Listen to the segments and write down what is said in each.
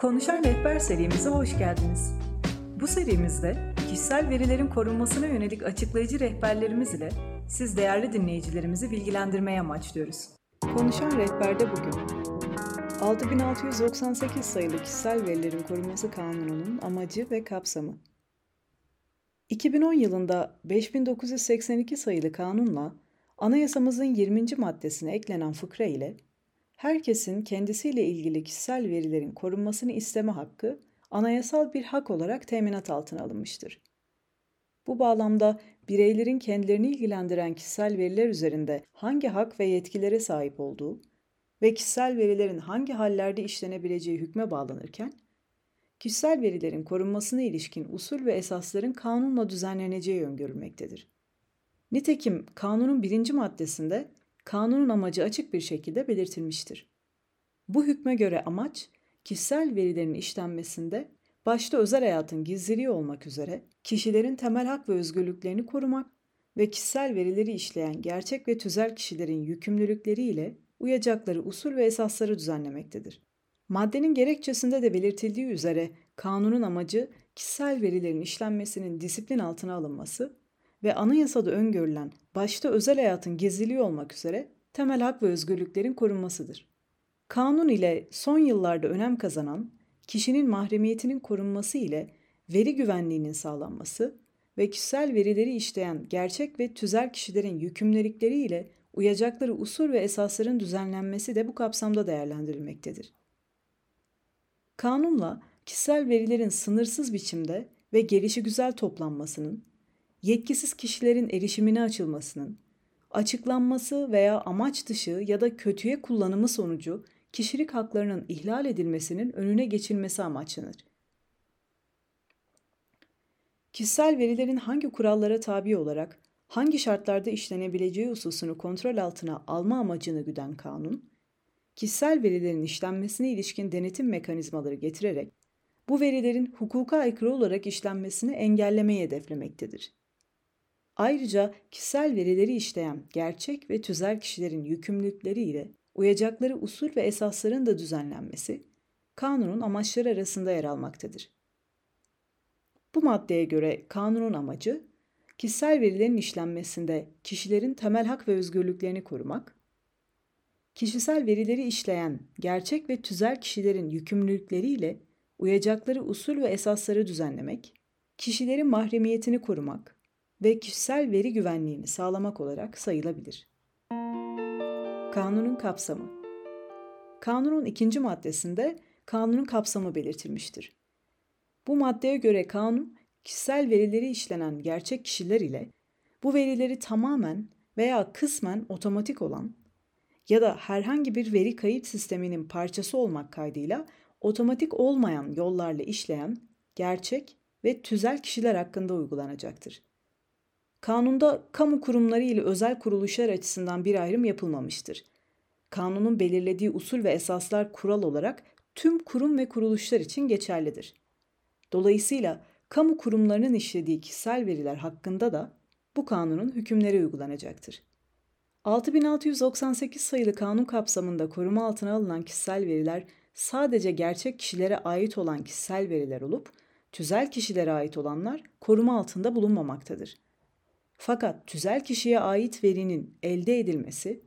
Konuşan Rehber serimize hoş geldiniz. Bu serimizde kişisel verilerin korunmasına yönelik açıklayıcı rehberlerimiz ile siz değerli dinleyicilerimizi bilgilendirmeye amaçlıyoruz. Konuşan Rehber'de bugün 6698 sayılı Kişisel Verilerin Korunması Kanunu'nun amacı ve kapsamı 2010 yılında 5982 sayılı kanunla anayasamızın 20. maddesine eklenen fıkra ile herkesin kendisiyle ilgili kişisel verilerin korunmasını isteme hakkı anayasal bir hak olarak teminat altına alınmıştır. Bu bağlamda bireylerin kendilerini ilgilendiren kişisel veriler üzerinde hangi hak ve yetkilere sahip olduğu ve kişisel verilerin hangi hallerde işlenebileceği hükme bağlanırken, kişisel verilerin korunmasına ilişkin usul ve esasların kanunla düzenleneceği öngörülmektedir. Nitekim kanunun birinci maddesinde kanunun amacı açık bir şekilde belirtilmiştir. Bu hükme göre amaç, kişisel verilerin işlenmesinde başta özel hayatın gizliliği olmak üzere kişilerin temel hak ve özgürlüklerini korumak ve kişisel verileri işleyen gerçek ve tüzel kişilerin yükümlülükleriyle uyacakları usul ve esasları düzenlemektedir. Maddenin gerekçesinde de belirtildiği üzere kanunun amacı kişisel verilerin işlenmesinin disiplin altına alınması ve anayasada öngörülen başta özel hayatın gizliliği olmak üzere temel hak ve özgürlüklerin korunmasıdır. Kanun ile son yıllarda önem kazanan kişinin mahremiyetinin korunması ile veri güvenliğinin sağlanması ve kişisel verileri işleyen gerçek ve tüzel kişilerin yükümlülükleri ile uyacakları usul ve esasların düzenlenmesi de bu kapsamda değerlendirilmektedir. Kanunla kişisel verilerin sınırsız biçimde ve gelişi güzel toplanmasının, yetkisiz kişilerin erişimine açılmasının, açıklanması veya amaç dışı ya da kötüye kullanımı sonucu kişilik haklarının ihlal edilmesinin önüne geçilmesi amaçlanır. Kişisel verilerin hangi kurallara tabi olarak hangi şartlarda işlenebileceği hususunu kontrol altına alma amacını güden kanun, kişisel verilerin işlenmesine ilişkin denetim mekanizmaları getirerek bu verilerin hukuka aykırı olarak işlenmesini engellemeyi hedeflemektedir. Ayrıca kişisel verileri işleyen gerçek ve tüzel kişilerin yükümlülükleri ile uyacakları usul ve esasların da düzenlenmesi kanunun amaçları arasında yer almaktadır. Bu maddeye göre kanunun amacı kişisel verilerin işlenmesinde kişilerin temel hak ve özgürlüklerini korumak, kişisel verileri işleyen gerçek ve tüzel kişilerin yükümlülükleriyle uyacakları usul ve esasları düzenlemek, kişilerin mahremiyetini korumak ve kişisel veri güvenliğini sağlamak olarak sayılabilir. Kanunun kapsamı Kanunun ikinci maddesinde kanunun kapsamı belirtilmiştir. Bu maddeye göre kanun, kişisel verileri işlenen gerçek kişiler ile bu verileri tamamen veya kısmen otomatik olan ya da herhangi bir veri kayıt sisteminin parçası olmak kaydıyla otomatik olmayan yollarla işleyen gerçek ve tüzel kişiler hakkında uygulanacaktır. Kanunda kamu kurumları ile özel kuruluşlar açısından bir ayrım yapılmamıştır. Kanunun belirlediği usul ve esaslar kural olarak tüm kurum ve kuruluşlar için geçerlidir. Dolayısıyla kamu kurumlarının işlediği kişisel veriler hakkında da bu kanunun hükümleri uygulanacaktır. 6698 sayılı kanun kapsamında koruma altına alınan kişisel veriler sadece gerçek kişilere ait olan kişisel veriler olup, tüzel kişilere ait olanlar koruma altında bulunmamaktadır. Fakat tüzel kişiye ait verinin elde edilmesi,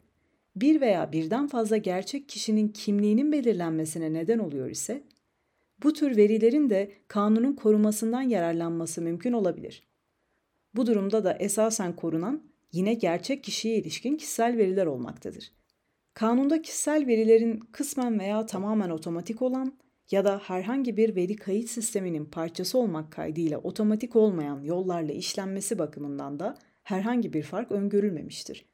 bir veya birden fazla gerçek kişinin kimliğinin belirlenmesine neden oluyor ise, bu tür verilerin de kanunun korumasından yararlanması mümkün olabilir. Bu durumda da esasen korunan yine gerçek kişiye ilişkin kişisel veriler olmaktadır. Kanunda kişisel verilerin kısmen veya tamamen otomatik olan ya da herhangi bir veri kayıt sisteminin parçası olmak kaydıyla otomatik olmayan yollarla işlenmesi bakımından da herhangi bir fark öngörülmemiştir.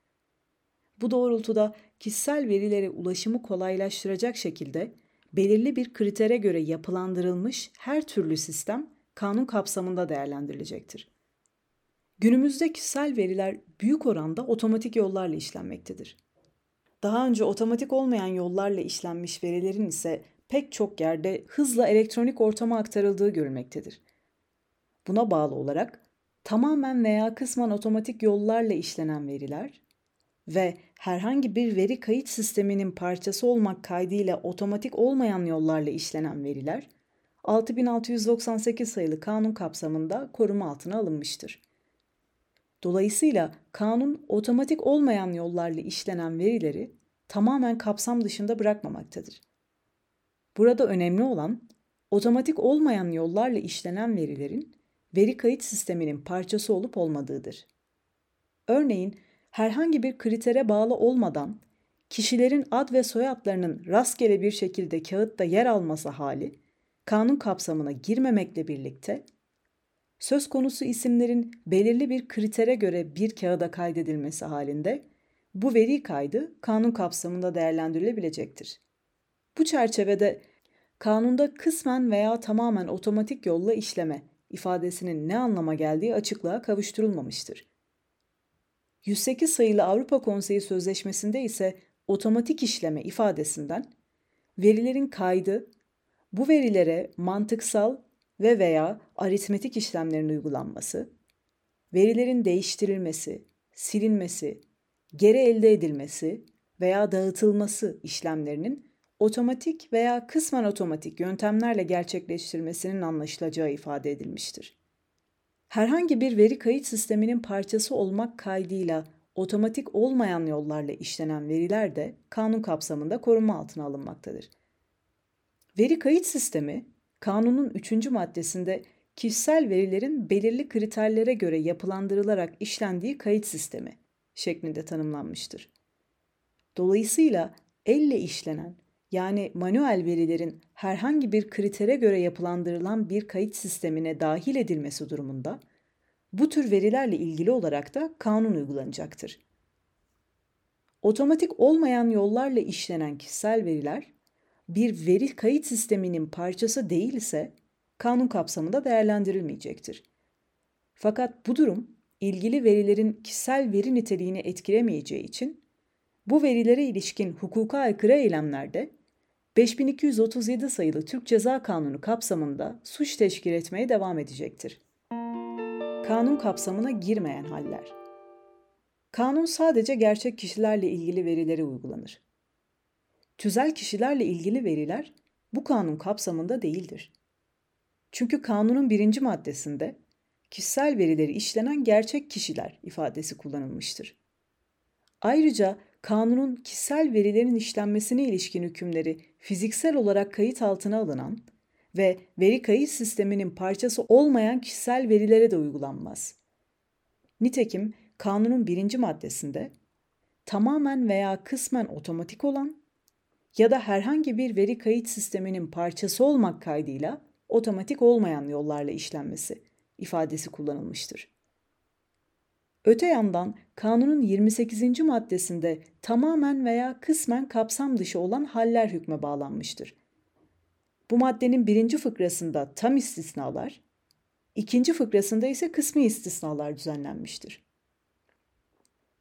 Bu doğrultuda kişisel verilere ulaşımı kolaylaştıracak şekilde belirli bir kritere göre yapılandırılmış her türlü sistem kanun kapsamında değerlendirilecektir. Günümüzde kişisel veriler büyük oranda otomatik yollarla işlenmektedir. Daha önce otomatik olmayan yollarla işlenmiş verilerin ise pek çok yerde hızla elektronik ortama aktarıldığı görülmektedir. Buna bağlı olarak tamamen veya kısmen otomatik yollarla işlenen veriler ve herhangi bir veri kayıt sisteminin parçası olmak kaydıyla otomatik olmayan yollarla işlenen veriler 6698 sayılı kanun kapsamında koruma altına alınmıştır. Dolayısıyla kanun otomatik olmayan yollarla işlenen verileri tamamen kapsam dışında bırakmamaktadır. Burada önemli olan otomatik olmayan yollarla işlenen verilerin veri kayıt sisteminin parçası olup olmadığıdır. Örneğin herhangi bir kritere bağlı olmadan kişilerin ad ve soyadlarının rastgele bir şekilde kağıtta yer alması hali kanun kapsamına girmemekle birlikte söz konusu isimlerin belirli bir kritere göre bir kağıda kaydedilmesi halinde bu veri kaydı kanun kapsamında değerlendirilebilecektir. Bu çerçevede kanunda kısmen veya tamamen otomatik yolla işleme ifadesinin ne anlama geldiği açıklığa kavuşturulmamıştır. 108 sayılı Avrupa Konseyi Sözleşmesi'nde ise otomatik işleme ifadesinden verilerin kaydı, bu verilere mantıksal ve veya aritmetik işlemlerin uygulanması, verilerin değiştirilmesi, silinmesi, geri elde edilmesi veya dağıtılması işlemlerinin otomatik veya kısmen otomatik yöntemlerle gerçekleştirilmesinin anlaşılacağı ifade edilmiştir. Herhangi bir veri kayıt sisteminin parçası olmak kaydıyla otomatik olmayan yollarla işlenen veriler de kanun kapsamında koruma altına alınmaktadır. Veri kayıt sistemi, kanunun 3. maddesinde kişisel verilerin belirli kriterlere göre yapılandırılarak işlendiği kayıt sistemi şeklinde tanımlanmıştır. Dolayısıyla elle işlenen yani manuel verilerin herhangi bir kritere göre yapılandırılan bir kayıt sistemine dahil edilmesi durumunda bu tür verilerle ilgili olarak da kanun uygulanacaktır. Otomatik olmayan yollarla işlenen kişisel veriler bir veri kayıt sisteminin parçası değilse kanun kapsamında değerlendirilmeyecektir. Fakat bu durum ilgili verilerin kişisel veri niteliğini etkilemeyeceği için bu verilere ilişkin hukuka aykırı eylemlerde 5237 sayılı Türk Ceza Kanunu kapsamında suç teşkil etmeye devam edecektir. Kanun kapsamına girmeyen haller. Kanun sadece gerçek kişilerle ilgili verilere uygulanır. Tüzel kişilerle ilgili veriler bu kanun kapsamında değildir. Çünkü kanunun birinci maddesinde kişisel verileri işlenen gerçek kişiler ifadesi kullanılmıştır. Ayrıca kanunun kişisel verilerin işlenmesine ilişkin hükümleri fiziksel olarak kayıt altına alınan ve veri kayıt sisteminin parçası olmayan kişisel verilere de uygulanmaz. Nitekim kanunun birinci maddesinde tamamen veya kısmen otomatik olan ya da herhangi bir veri kayıt sisteminin parçası olmak kaydıyla otomatik olmayan yollarla işlenmesi ifadesi kullanılmıştır. Öte yandan kanunun 28. maddesinde tamamen veya kısmen kapsam dışı olan haller hükme bağlanmıştır. Bu maddenin birinci fıkrasında tam istisnalar, ikinci fıkrasında ise kısmi istisnalar düzenlenmiştir.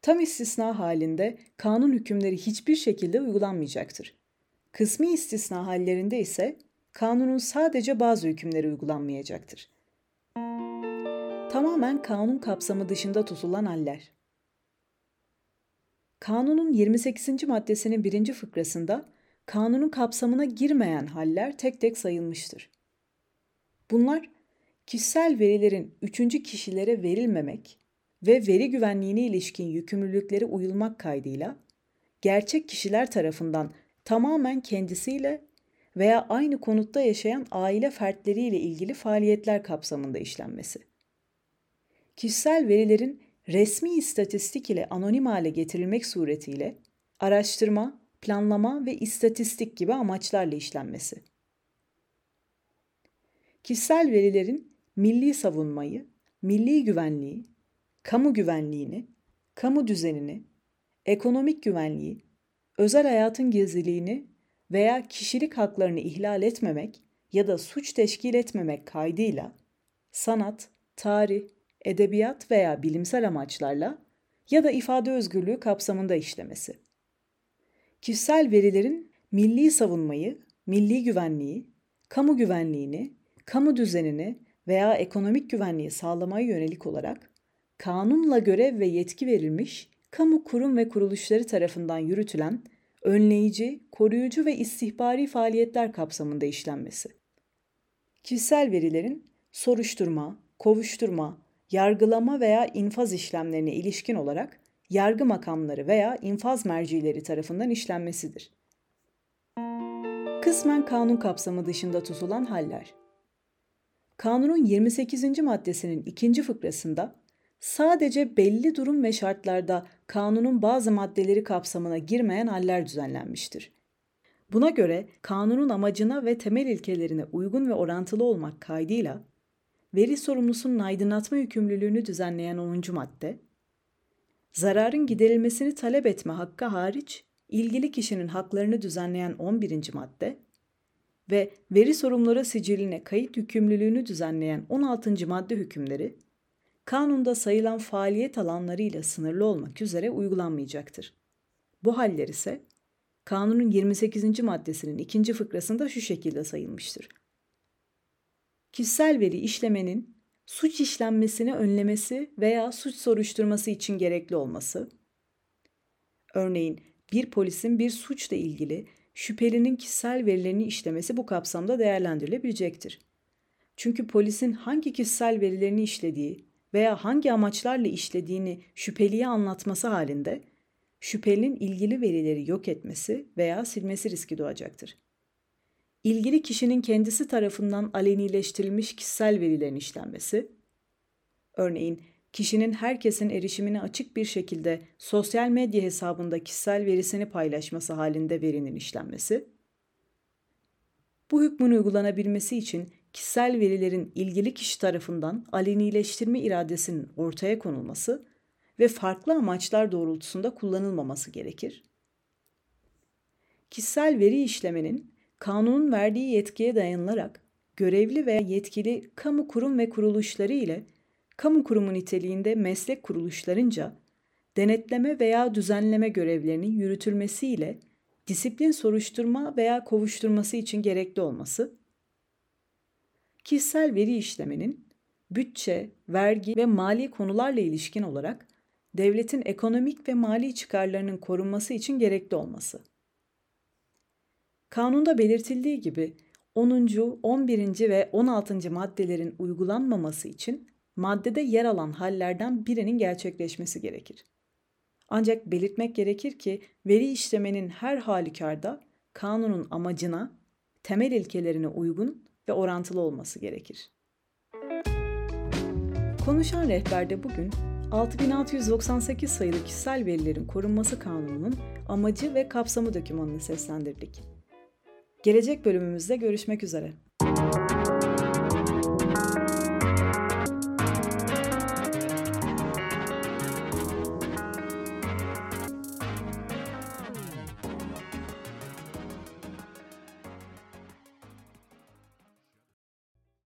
Tam istisna halinde kanun hükümleri hiçbir şekilde uygulanmayacaktır. Kısmi istisna hallerinde ise kanunun sadece bazı hükümleri uygulanmayacaktır. Tamamen kanun kapsamı dışında tutulan haller. Kanunun 28. maddesinin birinci fıkrasında kanunun kapsamına girmeyen haller tek tek sayılmıştır. Bunlar kişisel verilerin üçüncü kişilere verilmemek ve veri güvenliğine ilişkin yükümlülükleri uyulmak kaydıyla gerçek kişiler tarafından tamamen kendisiyle veya aynı konutta yaşayan aile fertleriyle ilgili faaliyetler kapsamında işlenmesi. Kişisel verilerin resmi istatistik ile anonim hale getirilmek suretiyle araştırma, planlama ve istatistik gibi amaçlarla işlenmesi. Kişisel verilerin milli savunmayı, milli güvenliği, kamu güvenliğini, kamu düzenini, ekonomik güvenliği, özel hayatın gizliliğini veya kişilik haklarını ihlal etmemek ya da suç teşkil etmemek kaydıyla sanat, tarih, edebiyat veya bilimsel amaçlarla ya da ifade özgürlüğü kapsamında işlemesi. Kişisel verilerin milli savunmayı, milli güvenliği, kamu güvenliğini, kamu düzenini veya ekonomik güvenliği sağlamaya yönelik olarak kanunla görev ve yetki verilmiş kamu kurum ve kuruluşları tarafından yürütülen önleyici, koruyucu ve istihbari faaliyetler kapsamında işlenmesi. Kişisel verilerin soruşturma, kovuşturma, yargılama veya infaz işlemlerine ilişkin olarak yargı makamları veya infaz mercileri tarafından işlenmesidir. Kısmen kanun kapsamı dışında tutulan haller. Kanunun 28. maddesinin ikinci fıkrasında sadece belli durum ve şartlarda kanunun bazı maddeleri kapsamına girmeyen haller düzenlenmiştir. Buna göre kanunun amacına ve temel ilkelerine uygun ve orantılı olmak kaydıyla veri sorumlusunun aydınlatma yükümlülüğünü düzenleyen 10. madde, zararın giderilmesini talep etme hakkı hariç ilgili kişinin haklarını düzenleyen 11. madde ve veri sorumluları siciline kayıt yükümlülüğünü düzenleyen 16. madde hükümleri kanunda sayılan faaliyet alanlarıyla sınırlı olmak üzere uygulanmayacaktır. Bu haller ise kanunun 28. maddesinin ikinci fıkrasında şu şekilde sayılmıştır. Kişisel veri işlemenin suç işlenmesini önlemesi veya suç soruşturması için gerekli olması, örneğin bir polisin bir suçla ilgili şüphelinin kişisel verilerini işlemesi bu kapsamda değerlendirilebilecektir. Çünkü polisin hangi kişisel verilerini işlediği veya hangi amaçlarla işlediğini şüpheliye anlatması halinde şüphelinin ilgili verileri yok etmesi veya silmesi riski doğacaktır. İlgili kişinin kendisi tarafından alenileştirilmiş kişisel verilerin işlenmesi, örneğin kişinin herkesin erişimine açık bir şekilde sosyal medya hesabında kişisel verisini paylaşması halinde verinin işlenmesi, bu hükmün uygulanabilmesi için kişisel verilerin ilgili kişi tarafından alenileştirme iradesinin ortaya konulması ve farklı amaçlar doğrultusunda kullanılmaması gerekir. Kişisel veri işlemenin kanunun verdiği yetkiye dayanılarak görevli veya yetkili kamu kurum ve kuruluşları ile kamu kurumu niteliğinde meslek kuruluşlarınca denetleme veya düzenleme görevlerinin yürütülmesiyle disiplin soruşturma veya kovuşturması için gerekli olması, kişisel veri işlemenin bütçe, vergi ve mali konularla ilişkin olarak devletin ekonomik ve mali çıkarlarının korunması için gerekli olması. Kanunda belirtildiği gibi 10., 11. ve 16. maddelerin uygulanmaması için maddede yer alan hallerden birinin gerçekleşmesi gerekir. Ancak belirtmek gerekir ki veri işlemenin her halükarda kanunun amacına, temel ilkelerine uygun ve orantılı olması gerekir. Konuşan rehberde bugün 6698 sayılı kişisel verilerin korunması kanununun amacı ve kapsamı dokümanını seslendirdik. Gelecek bölümümüzde görüşmek üzere.